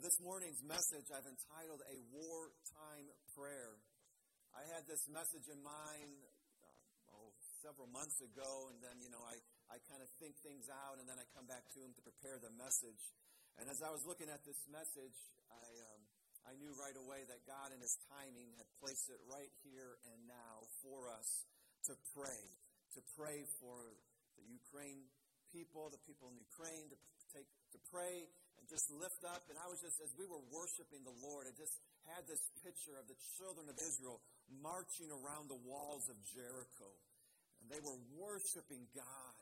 Well, this morning's message I've entitled A Wartime Prayer. I had this message in mind uh, oh, several months ago, and then, you know, I, I kind of think things out, and then I come back to them to prepare the message. And as I was looking at this message, I, um, I knew right away that God, in His timing, had placed it right here and now for us to pray. To pray for the Ukraine people, the people in Ukraine, to take to pray just lift up. And I was just, as we were worshiping the Lord, I just had this picture of the children of Israel marching around the walls of Jericho. And they were worshiping God.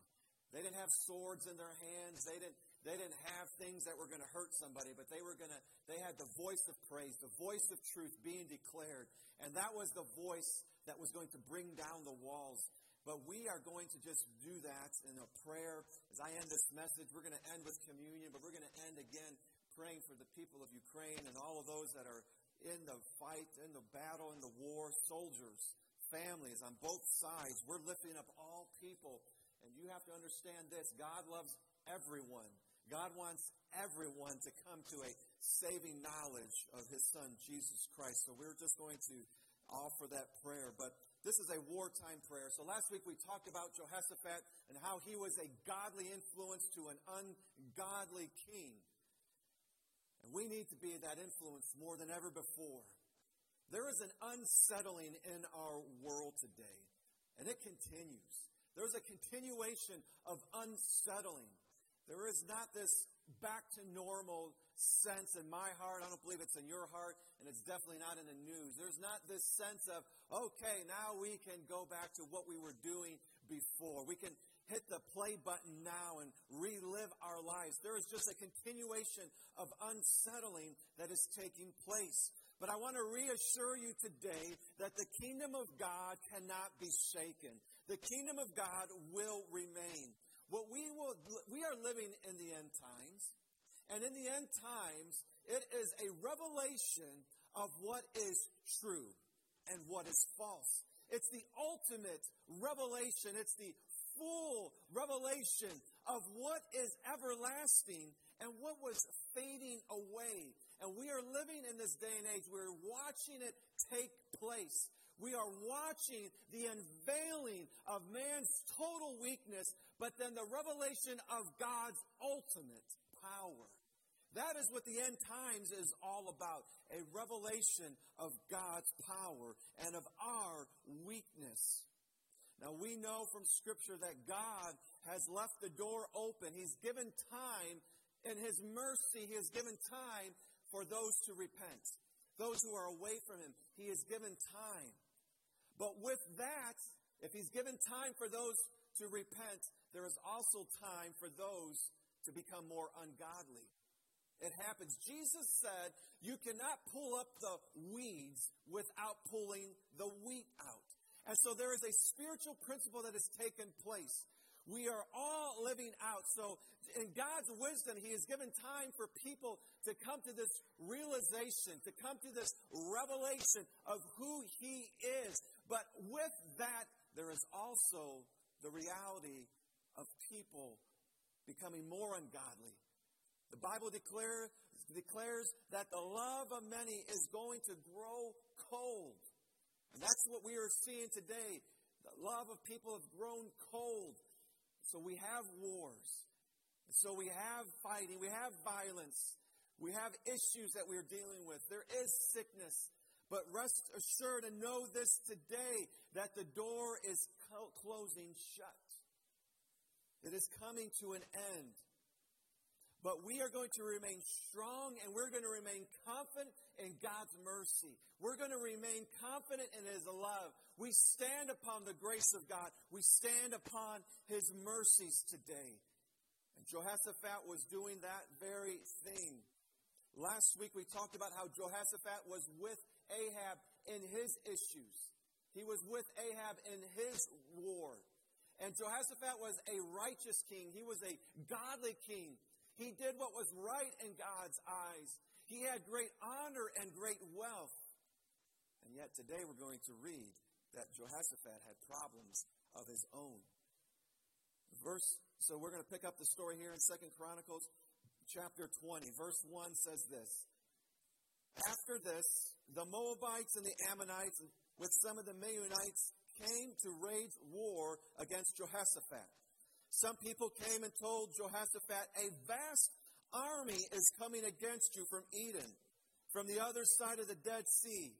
They didn't have swords in their hands. They didn't, they didn't have things that were going to hurt somebody, but they were going to, they had the voice of praise, the voice of truth being declared. And that was the voice that was going to bring down the walls. But we are going to just do that in a prayer. As I end this message, we're going to end with communion, but we're going to end again praying for the people of Ukraine and all of those that are in the fight, in the battle, in the war, soldiers, families on both sides. We're lifting up all people. And you have to understand this God loves everyone. God wants everyone to come to a saving knowledge of His Son, Jesus Christ. So we're just going to offer that prayer. But this is a wartime prayer. So last week we talked about Jehoshaphat and how he was a godly influence to an ungodly king. And we need to be that influence more than ever before. There is an unsettling in our world today, and it continues. There's a continuation of unsettling. There is not this back to normal sense in my heart. I don't believe it's in your heart, and it's definitely not in the news. There's not this sense of, okay, now we can go back to what we were doing before. We can hit the play button now and relive our lives. There is just a continuation of unsettling that is taking place. But I want to reassure you today that the kingdom of God cannot be shaken. The kingdom of God will remain. What we will, we are living in the end times. And in the end times, it is a revelation of what is true and what is false. It's the ultimate revelation. It's the full revelation of what is everlasting and what was fading away. And we are living in this day and age. We're watching it take place. We are watching the unveiling of man's total weakness, but then the revelation of God's ultimate power. That is what the end times is all about a revelation of God's power and of our weakness. Now, we know from Scripture that God has left the door open. He's given time, in His mercy, He has given time for those to repent, those who are away from Him. He has given time. But with that, if He's given time for those to repent, there is also time for those to become more ungodly. It happens. Jesus said, You cannot pull up the weeds without pulling the wheat out. And so there is a spiritual principle that has taken place. We are all living out. So, in God's wisdom, He has given time for people to come to this realization, to come to this revelation of who He is. But with that, there is also the reality of people becoming more ungodly, the Bible declare, declares that the love of many is going to grow cold. And that's what we are seeing today. The love of people have grown cold. So we have wars. So we have fighting. We have violence. We have issues that we're dealing with. There is sickness. But rest assured and know this today that the door is closing shut. It is coming to an end. But we are going to remain strong and we're going to remain confident in God's mercy. We're going to remain confident in His love. We stand upon the grace of God. We stand upon His mercies today. And Jehoshaphat was doing that very thing. Last week we talked about how Jehoshaphat was with Ahab in his issues. He was with Ahab in his war. And Jehoshaphat was a righteous king. He was a godly king. He did what was right in God's eyes. He had great honor and great wealth. And yet today we're going to read that Jehoshaphat had problems of his own. Verse, so we're going to pick up the story here in Second Chronicles chapter 20, verse 1 says this After this, the Moabites and the Ammonites, with some of the Meunites, came to wage war against Jehoshaphat. Some people came and told Jehoshaphat, A vast army is coming against you from Edom, from the other side of the Dead Sea.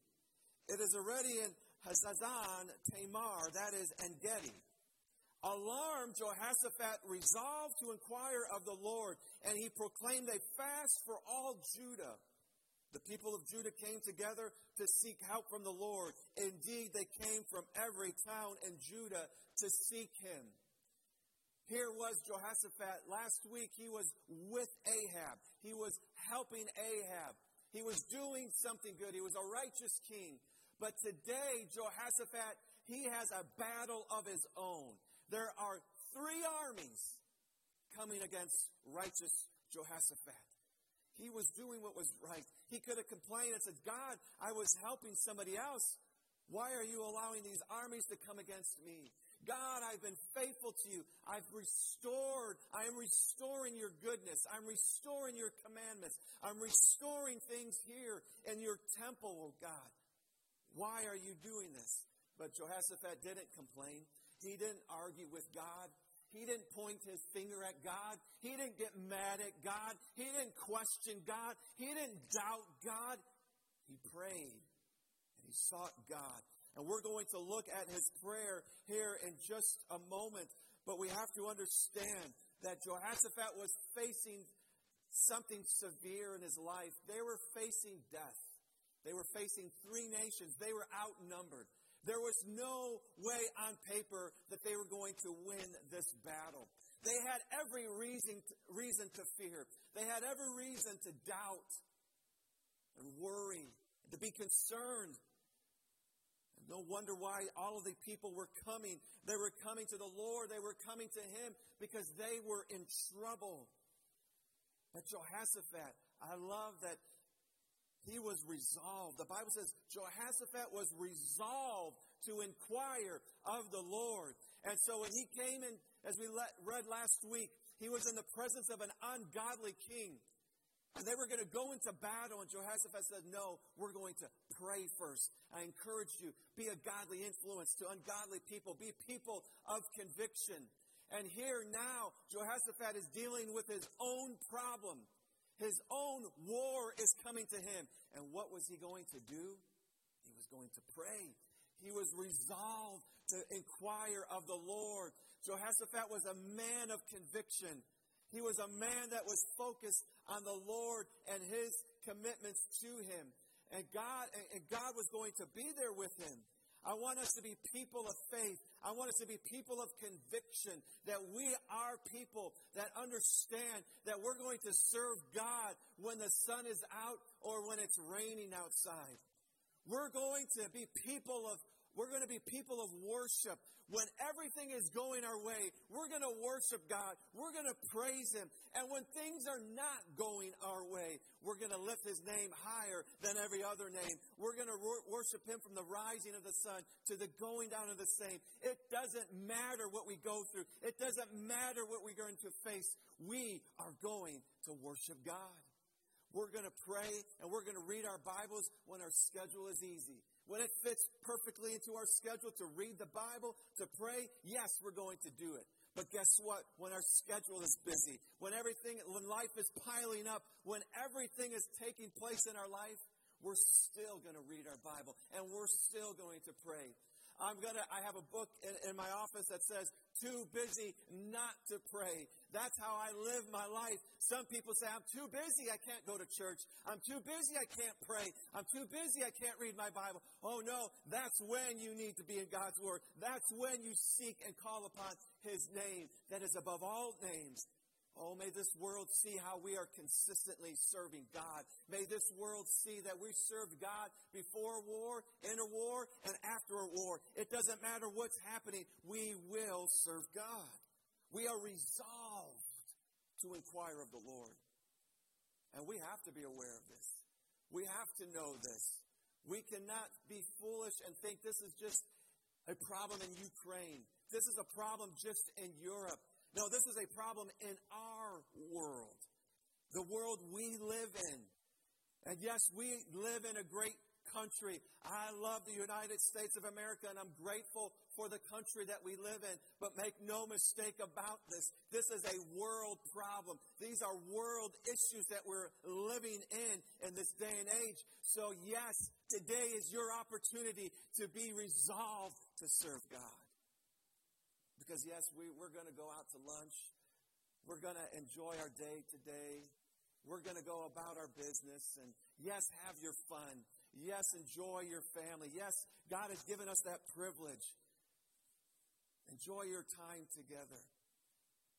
It is already in Hazazon Tamar, that is, En Gedi. Alarmed, Jehoshaphat resolved to inquire of the Lord, and he proclaimed a fast for all Judah. The people of Judah came together to seek help from the Lord. Indeed, they came from every town in Judah to seek him. Here was Jehoshaphat. Last week, he was with Ahab. He was helping Ahab. He was doing something good. He was a righteous king. But today, Jehoshaphat, he has a battle of his own. There are three armies coming against righteous Jehoshaphat. He was doing what was right. He could have complained and said, God, I was helping somebody else. Why are you allowing these armies to come against me? God, I've been faithful to you. I've restored. I am restoring your goodness. I'm restoring your commandments. I'm restoring things here in your temple, oh God. Why are you doing this? But Jehoshaphat didn't complain. He didn't argue with God. He didn't point his finger at God. He didn't get mad at God. He didn't question God. He didn't doubt God. He prayed and he sought God. And we're going to look at his prayer here in just a moment. But we have to understand that Jehoshaphat was facing something severe in his life. They were facing death. They were facing three nations. They were outnumbered. There was no way on paper that they were going to win this battle. They had every reason to, reason to fear. They had every reason to doubt and worry, and to be concerned. No wonder why all of the people were coming. They were coming to the Lord. They were coming to Him because they were in trouble. But Jehoshaphat, I love that he was resolved. The Bible says Jehoshaphat was resolved to inquire of the Lord. And so when he came in, as we read last week, he was in the presence of an ungodly king. And they were going to go into battle, and Jehoshaphat said, No, we're going to pray first. I encourage you, be a godly influence to ungodly people, be people of conviction. And here now, Jehoshaphat is dealing with his own problem. His own war is coming to him. And what was he going to do? He was going to pray. He was resolved to inquire of the Lord. Jehoshaphat was a man of conviction. He was a man that was focused on the Lord and his commitments to him. And God, and God was going to be there with him. I want us to be people of faith. I want us to be people of conviction that we are people that understand that we're going to serve God when the sun is out or when it's raining outside. We're going to be people of we're going to be people of worship. When everything is going our way, we're going to worship God. We're going to praise Him. And when things are not going our way, we're going to lift His name higher than every other name. We're going to worship Him from the rising of the sun to the going down of the same. It doesn't matter what we go through. It doesn't matter what we're going to face. We are going to worship God. We're going to pray and we're going to read our Bibles when our schedule is easy. When it fits perfectly into our schedule to read the Bible, to pray, yes, we're going to do it. But guess what? When our schedule is busy, when everything, when life is piling up, when everything is taking place in our life, we're still going to read our Bible and we're still going to pray. I'm gonna, I have a book in, in, my office that says, too busy not to pray. That's how I live my life. Some people say, I'm too busy, I can't go to church. I'm too busy, I can't pray. I'm too busy, I can't read my Bible. Oh no, that's when you need to be in God's Word. That's when you seek and call upon His name that is above all names. Oh, may this world see how we are consistently serving God. May this world see that we serve God before war, in a war, and after a war. It doesn't matter what's happening, we will serve God. We are resolved to inquire of the Lord. And we have to be aware of this. We have to know this. We cannot be foolish and think this is just a problem in Ukraine. This is a problem just in Europe. No, this is a problem in our world. the world we live in. And yes, we live in a great country. I love the United States of America and I'm grateful for the country that we live in. But make no mistake about this. This is a world problem. These are world issues that we're living in in this day and age. So yes, today is your opportunity to be resolved to serve God. Because yes, we, we're going to go out to lunch. We're going to enjoy our day today. We're going to go about our business and yes, have your fun. Yes, enjoy your family. Yes, God has given us that privilege. Enjoy your time together.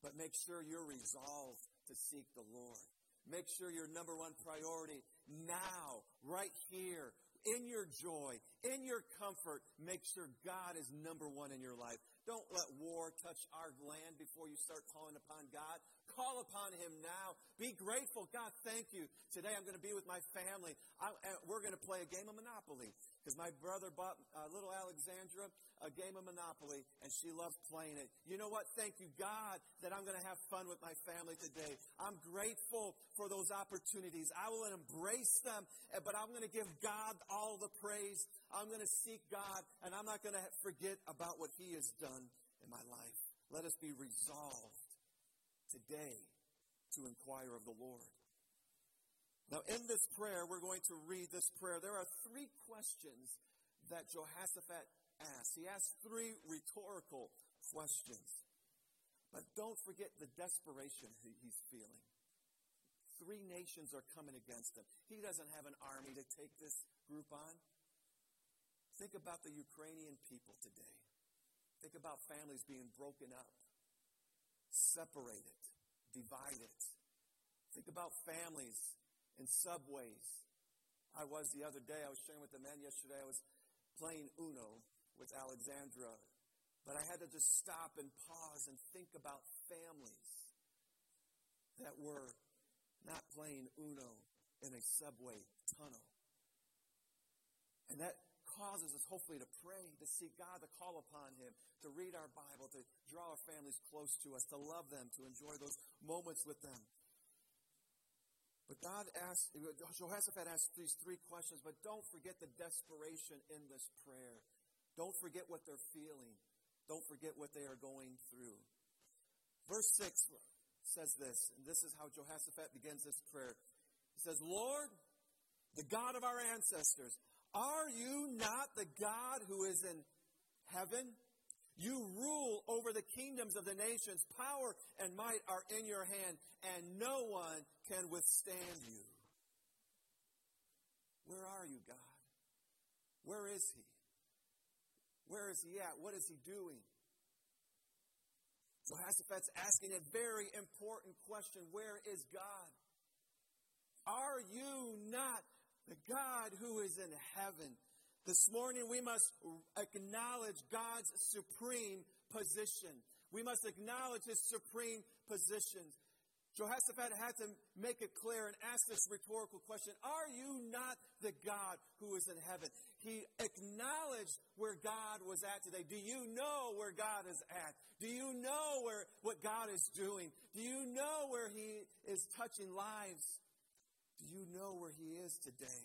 But make sure you're resolved to seek the Lord. Make sure your number one priority now, right here, in your joy, in your comfort, make sure God is number one in your life. Don't let war touch our land before you start calling upon God. Call upon Him now. Be grateful. God, thank you. Today I'm going to be with my family. I, we're going to play a game of Monopoly because my brother bought uh, little Alexandra a game of Monopoly and she loves playing it. You know what? Thank you, God, that I'm going to have fun with my family today. I'm grateful for those opportunities. I will embrace them, eh, but I'm going to give God all the praise. I'm going to seek God and I'm not going to forget about what He has done in my life. Let us be resolved today to inquire of the Lord. Now, in this prayer, we're going to read this prayer. There are three questions that Jehoshaphat asks. He asks three rhetorical questions. But don't forget the desperation he's feeling. Three nations are coming against him. He doesn't have an army to take this group on. Think about the Ukrainian people today. Think about families being broken up, separated, divided. Think about families in subways. I was the other day, I was sharing with the men yesterday, I was playing Uno with Alexandra, but I had to just stop and pause and think about families that were not playing Uno in a subway tunnel. And that causes us hopefully to pray, to seek God, to call upon Him, to read our Bible, to draw our families close to us, to love them, to enjoy those moments with them. But God asked, Jehoshaphat asked these three questions, but don't forget the desperation in this prayer. Don't forget what they're feeling. Don't forget what they are going through. Verse 6 says this, and this is how Jehoshaphat begins this prayer. He says, Lord, the God of our ancestors, are you not the God who is in heaven? You rule over the kingdoms of the nations. Power and might are in your hand, and no one can withstand you. Where are you, God? Where is He? Where is He at? What is He doing? So Jehoshaphat's asking a very important question Where is God? Are you not the God who is in heaven? This morning, we must acknowledge God's supreme position. We must acknowledge his supreme position. Jehoshaphat had to make it clear and ask this rhetorical question Are you not the God who is in heaven? He acknowledged where God was at today. Do you know where God is at? Do you know where, what God is doing? Do you know where He is touching lives? Do you know where He is today?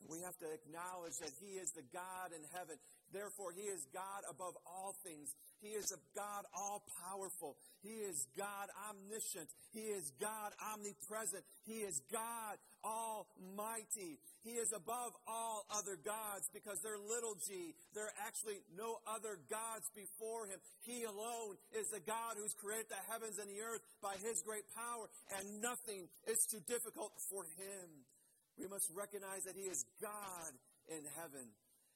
And We have to acknowledge that He is the God in heaven. Therefore, He is God above all things. He is a God all powerful. He is God omniscient. He is God omnipresent. He is God almighty. He is above all other gods because they're little g. There are actually no other gods before him. He alone is the God who's created the heavens and the earth by his great power, and nothing is too difficult for him. We must recognize that He is God in heaven.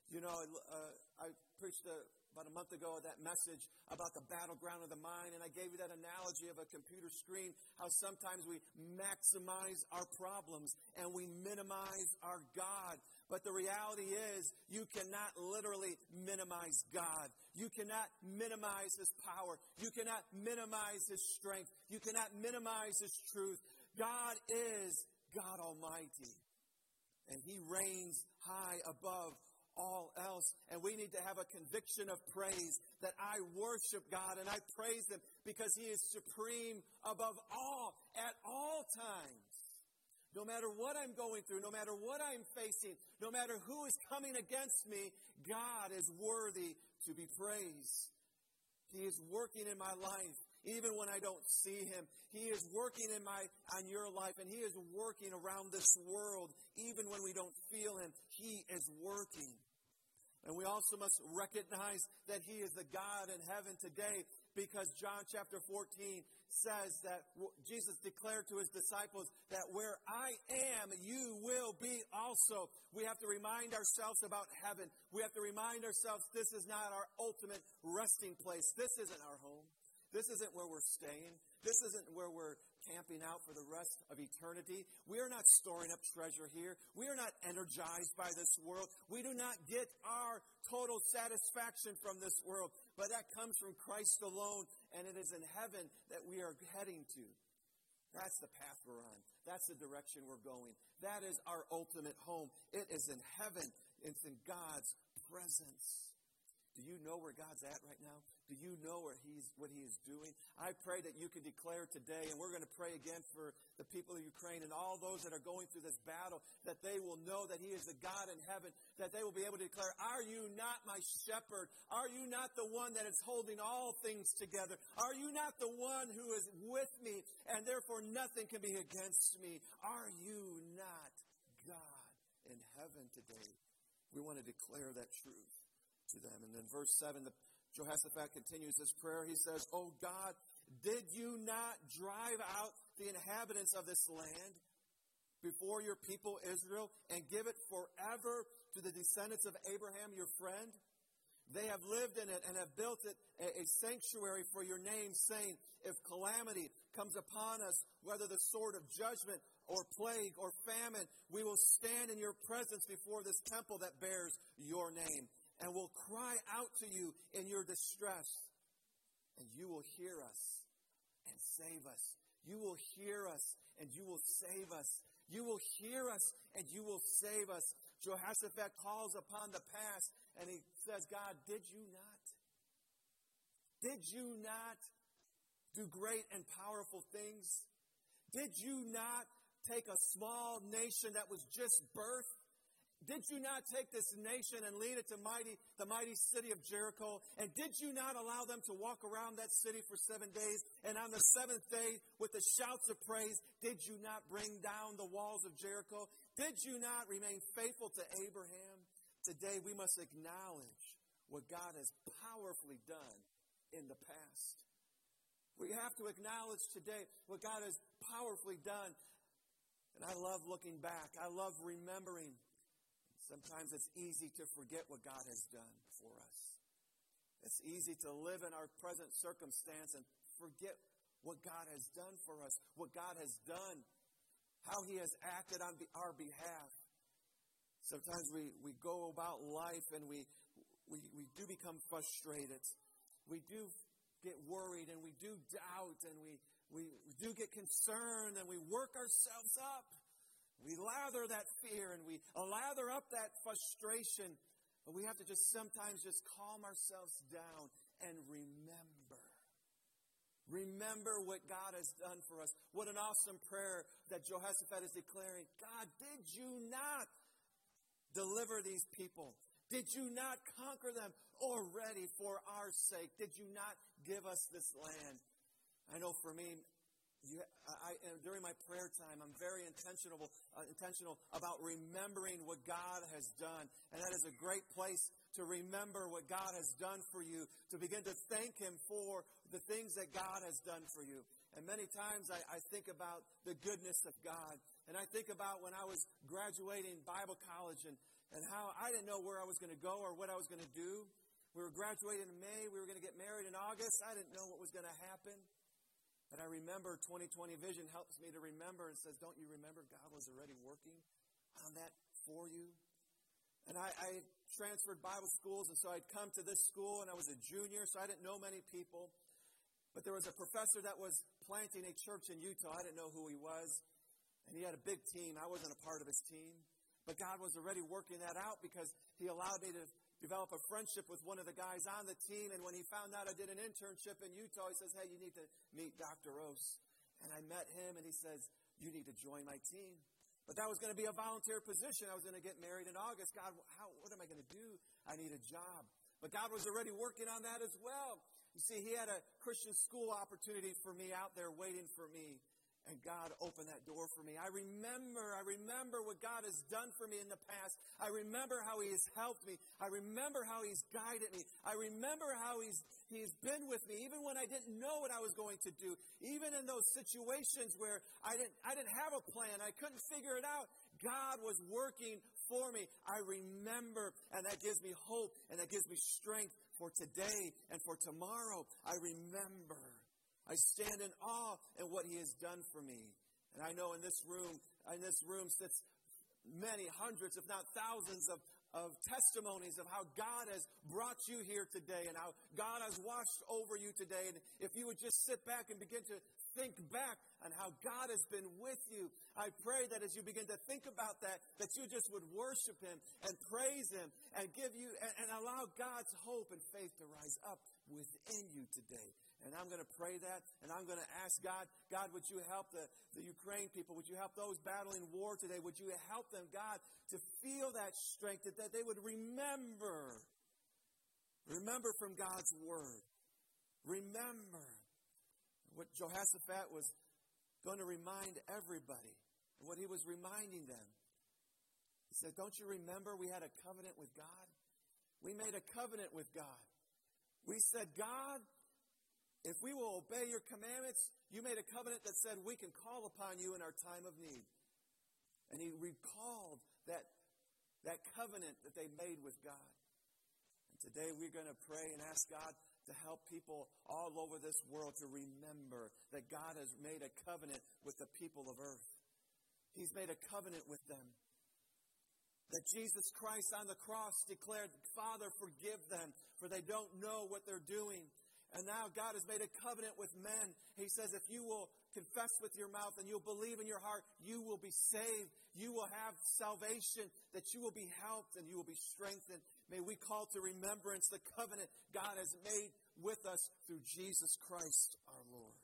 You know, uh, I preached a, about a month ago that message about the battleground of the mind, and I gave you that analogy of a computer screen, how sometimes we maximize our problems and we minimize our God. But the reality is, you cannot literally minimize God. You cannot minimize His power. You cannot minimize His strength. You cannot minimize His truth. God is God Almighty and he reigns high above all else. And we need to have a conviction of praise that I worship God and I praise Him because He is supreme above all at all times. No matter what I'm going through, no matter what I'm facing, no matter who is coming against me, God is worthy to be praised. He is working in my life even when I don't see him. He is working in my on your life and he is working around this world even when we don't feel him. He is working. And we also must recognize that he is the God in heaven today because John chapter 14 says that Jesus declared to his disciples that where I am, you will be also. We have to remind ourselves about heaven. We have to remind ourselves this is not our ultimate resting place. This isn't our home. This isn't where we're staying. This isn't where we're camping out for the rest of eternity. We are not storing up treasure here. We are not energized by this world. We do not get our total satisfaction from this world, but that comes from Christ alone, and it is in heaven that we are heading to. That's the path we're on. That's the direction we're going. That is our ultimate home. It is in heaven. It's in God's presence. Do you know where God's at right now? Do you know where he's, what he is doing? I pray that you can declare today, and we're going to pray again for the people of Ukraine and all those that are going through this battle, that they will know that he is the God in heaven, that they will be able to declare, Are you not my shepherd? Are you not the one that is holding all things together? Are you not the one who is with me, and therefore nothing can be against me? Are you not God in heaven today? We want to declare that truth to them. And then verse 7, the Jehoshaphat continues this prayer. He says, Oh God, did you not drive out the inhabitants of this land before your people Israel and give it forever to the descendants of Abraham, your friend? They have lived in it and have built it a, sanctuary for your name, saying, If calamity comes upon us, whether the sword of judgment or plague or famine, we will stand in your presence before this temple that bears your name and will cry out to you in your distress, and you will hear us and save us. You will hear us and you will save us. You will hear us and you will save us. Jehoshaphat calls upon the past and he says, God, did you not? Did you not do great and powerful things? Did you not take a small nation that was just birthed did you not take this nation and lead it to mighty, the mighty city of Jericho? And did you not allow them to walk around that city for seven days? And on the seventh day, with the shouts of praise, did you not bring down the walls of Jericho? Did you not remain faithful to Abraham? Today, we must acknowledge what God has powerfully done in the past. We have to acknowledge today what God has powerfully done. And I love looking back. I love remembering Sometimes it's easy to forget what God has done for us. It's easy to live in our present circumstance and forget what God has done for us, what God has done, how He has acted on our behalf. Sometimes we, we go about life and we, we, we do become frustrated. We do get worried and we do doubt and we, we, we do get concerned and we work ourselves up. We lather that fear and we lather up that frustration. But we have to just sometimes just calm ourselves down and remember. Remember what God has done for us. What an awesome prayer that Jehoshaphat is declaring. God, did you not deliver these people? Did you not conquer them already for our sake? Did you not give us this land? I know for me, you, I, I, during my prayer time, I'm very intentional, uh, intentional about remembering what God has done. And that is a great place to remember what God has done for you, to begin to thank Him for the things that God has done for you. And many times I, I think about the goodness of God. And I think about when I was graduating Bible college and, and how I didn't know where I was going to go or what I was going to do. We were graduating in May. We were going to get married in August. I didn't know what was going to happen. But I remember 2020 vision helps me to remember and says, Don't you remember God was already working on that for you? And I, I transferred Bible schools, and so I'd come to this school, and I was a junior, so I didn't know many people. But there was a professor that was planting a church in Utah. I didn't know who he was. And he had a big team. I wasn't a part of his team. But God was already working that out because He allowed me to develop a friendship with one of the guys on the team. And when he found out I did an internship in Utah, he says, Hey, you need to meet Dr. Rose. And I met him and he says, You need to join my team. But that was going to be a volunteer position. I was going to get married in August. God, how, what am I going to do? I need a job. But God was already working on that as well. You see, He had a Christian school opportunity for me out there waiting for me. And God opened that door for me. I remember, I remember what God has done for me in the past. I remember how He has helped me. I remember how He's guided me. I remember how He's, He's been with me, even when I didn't know what I was going to do. Even in those situations where I didn't, I didn't have a plan, I couldn't figure it out. God was working for me. I remember, and that gives me hope, and that gives me strength for today and for tomorrow. I remember. I stand in awe at what He has done for me. And I know in this room, in this room sits many hundreds, if not thousands, of, of testimonies of how God has brought you here today and how God has watched over you today. And if you would just sit back and begin to think back on how God has been with you, I pray that as you begin to think about that, that you just would worship Him and praise Him and give you and, and allow God's hope and faith to rise up within you today. And I'm going to pray that, and I'm going to ask God, God, would you help the, the Ukraine people? Would you help those battling war today? Would you help them, God, to feel that strength, that, that they would remember, remember from God's word. Remember what Jehoshaphat was going to remind everybody, what he was reminding them. He said, Don't you remember we had a covenant with God? We made a covenant with God. We said, God, if we will obey your commandments, you made a covenant that said we can call upon you in our time of need. And he recalled that, that covenant that they made with God. And today we're going to pray and ask God to help people all over this world to remember that God has made a covenant with the people of earth. He's made a covenant with them. That Jesus Christ on the cross declared, Father, forgive them, for they don't know what they're doing. And now God has made a covenant with men. He says, if you will confess with your mouth and you'll believe in your heart, you will be saved. You will have salvation, that you will be helped and you will be strengthened. May we call to remembrance the covenant God has made with us through Jesus Christ our Lord.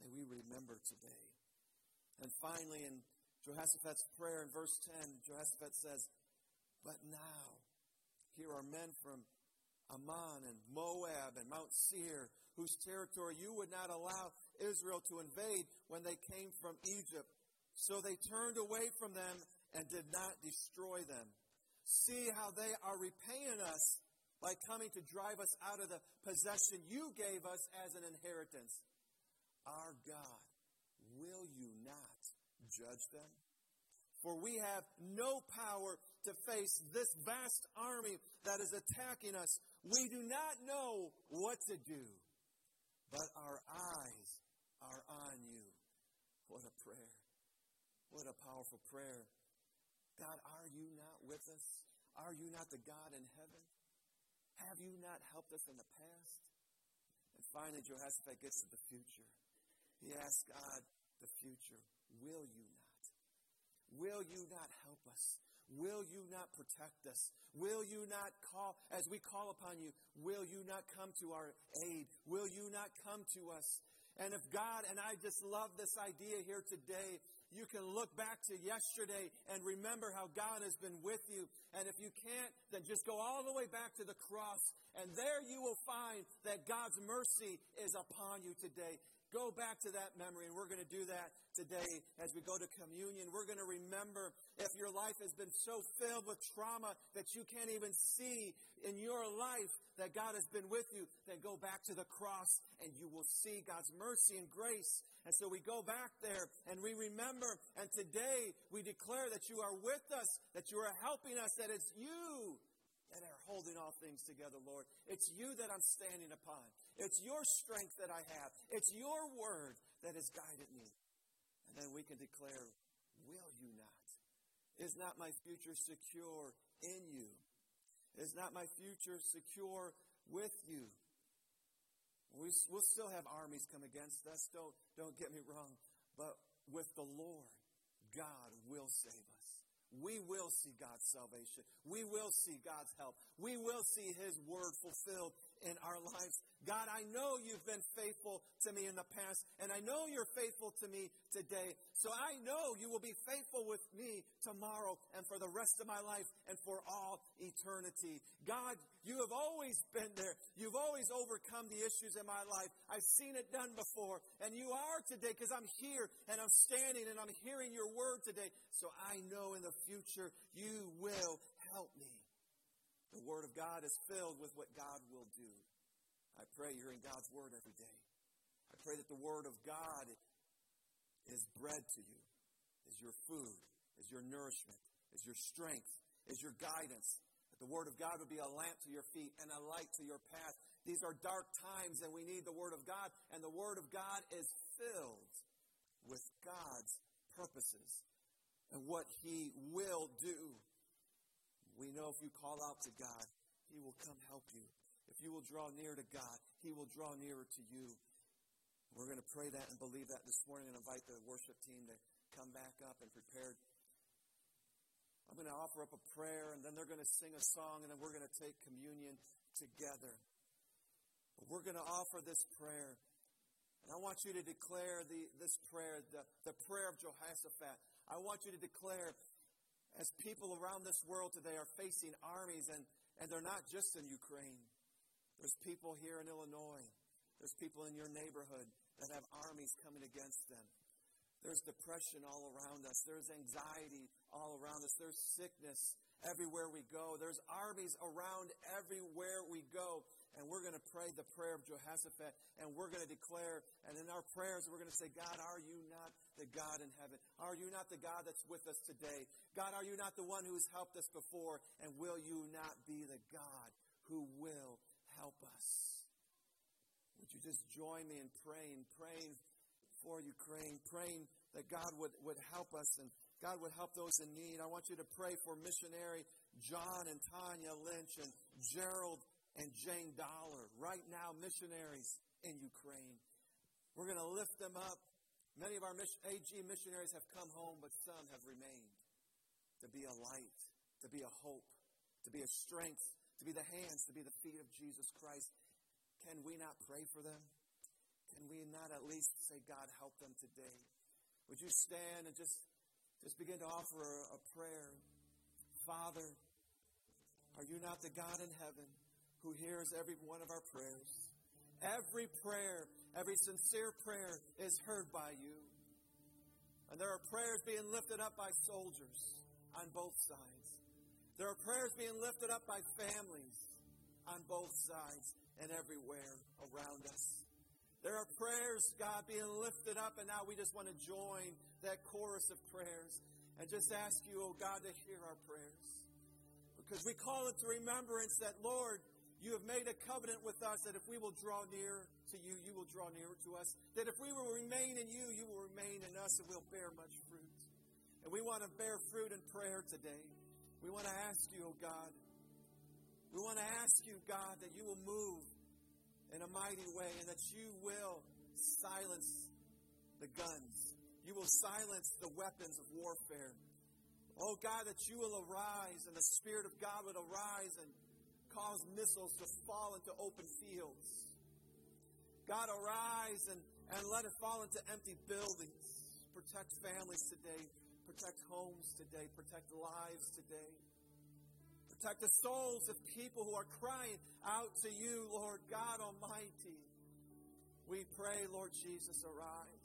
May we remember today. And finally, in Jehoshaphat's prayer in verse 10, Jehoshaphat says, But now, here are men from Ammon and Moab and Mount Seir, whose territory you would not allow Israel to invade when they came from Egypt. So they turned away from them and did not destroy them. See how they are repaying us by coming to drive us out of the possession you gave us as an inheritance. Our God, will you not judge them? For we have no power to face this vast army that is attacking us. We do not know what to do, but our eyes are on you. What a prayer. What a powerful prayer. God, are you not with us? Are you not the God in heaven? Have you not helped us in the past? And finally, Jehoshaphat gets to the future. He asks God, the future, will you not? Will you not help us? Will you not protect us? Will you not call, as we call upon you, will you not come to our aid? Will you not come to us? And if God, and I just love this idea here today, you can look back to yesterday and remember how God has been with you. And if you can't, then just go all the way back to the cross. And there you will find that God's mercy is upon you today. Go back to that memory, and we're going to do that today as we go to communion. We're going to remember if your life has been so filled with trauma that you can't even see in your life that God has been with you, then go back to the cross and you will see God's mercy and grace. And so we go back there and we remember, and today we declare that you are with us, that you are helping us, that it's you that are holding all things together, Lord. It's you that I'm standing upon. It's your strength that I have. It's your word that has guided me. And then we can declare, Will you not? Is not my future secure in you? Is not my future secure with you? We, will still have armies come against us. Don't, don't get me wrong. But with the Lord, God will save us. We will see God's salvation. We will see God's help. We will see His word fulfilled in our lives. God, I know you've been faithful to me in the past, and I know you're faithful to me today. So I know you will be faithful with me tomorrow and for the rest of my life and for all eternity. God, you have always been there. You've always overcome the issues in my life. I've seen it done before, and you are today because I'm here and I'm standing and I'm hearing your word today. So I know in the future you will help me. The Word of God is filled with what God will do. I pray you're in God's Word every day. I pray that the Word of God is bread to you, is your food, is your nourishment, is your strength, is your guidance. That the Word of God would be a lamp to your feet and a light to your path. These are dark times and we need the Word of God, and the Word of God is filled with God's purposes and what He will do. We know if you call out to God, He will come help you. If you will draw near to God, He will draw nearer to you. We're going to pray that and believe that this morning and invite the worship team to come back up and prepare. I'm going to offer up a prayer and then they're going to sing a song and then we're going to take communion together. But we're going to offer this prayer. And I want you to declare the, this prayer, the, the prayer of Jehoshaphat. I want you to declare, as people around this world today are facing armies, and, and they're not just in Ukraine. There's people here in Illinois. There's people in your neighborhood that have armies coming against them. There's depression all around us. There's anxiety all around us. There's sickness everywhere we go. There's armies around everywhere we go. And we're going to pray the prayer of Jehoshaphat. And we're going to declare, and in our prayers, we're going to say, God, are you not the God in heaven? Are you not the God that's with us today? God, are you not the one who's helped us before? And will you not be the God who will help us? Would you just join me in praying, praying for Ukraine, praying that God would, would help us and God would help those in need. I want you to pray for missionary John and Tanya Lynch and Gerald and Jane Dollar. Right now, missionaries in Ukraine. We're going to lift them up. Many of our AG missionaries have come home, but some have remained to be a light, to be a hope, to be a strength, to be the hands, to be the feet of Jesus Christ. Can we not pray for them? Can we not at least say, God, help them today? Would you stand and just, just begin to offer a, a prayer? Father, are you not the God in heaven who hears every one of our prayers. Every prayer, every sincere prayer is heard by you. And there are prayers being lifted up by soldiers on both sides. There are prayers being lifted up by families on both sides and everywhere around us. There are prayers, God, being lifted up, and now we just want to join that chorus of prayers and just ask you, oh God, to hear our prayers. Because we call it to remembrance that, Lord, you have made a covenant with us that if we will draw near to you, you will draw near to us. That if we will remain in you, you will remain in us and we'll bear much fruit. And we want to bear fruit in prayer today. We want to ask you, oh God, we want to ask you, God, that you will move in a mighty way and that you will silence the guns. You will silence the weapons of warfare. Oh God, that you will arise and the Spirit of God would arise and cause missiles to fall into open fields. God, arise and, and let it fall into empty buildings. Protect families today. Protect homes today. Protect lives today. Protect the souls of people who are crying out to you, Lord God Almighty. We pray, Lord Jesus, arise.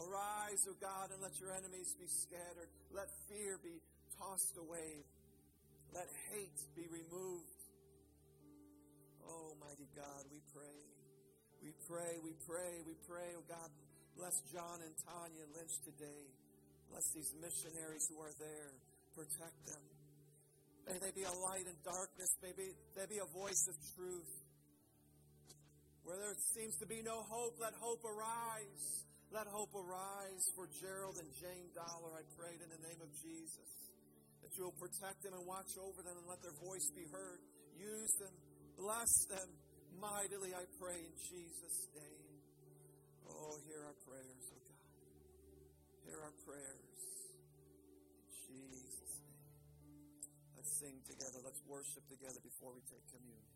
Arise, O God, and let your enemies be scattered. Let fear be tossed away. Let hate be removed. Oh, mighty God, we pray. We pray, we pray, we pray. Oh, God, bless John and Tanya Lynch today. Bless these missionaries who are there. Protect them. May they be a light in darkness. May they be a voice of truth. Where there seems to be no hope, let hope arise. Let hope arise for Gerald and Jane Dollar. I prayed in the name of Jesus that you will protect them and watch over them and let their voice be heard. Use them Bless them mightily, I pray, in Jesus' name. Oh, hear our prayers, oh God. Hear our prayers. In Jesus' name. Let's sing together. Let's worship together before we take communion.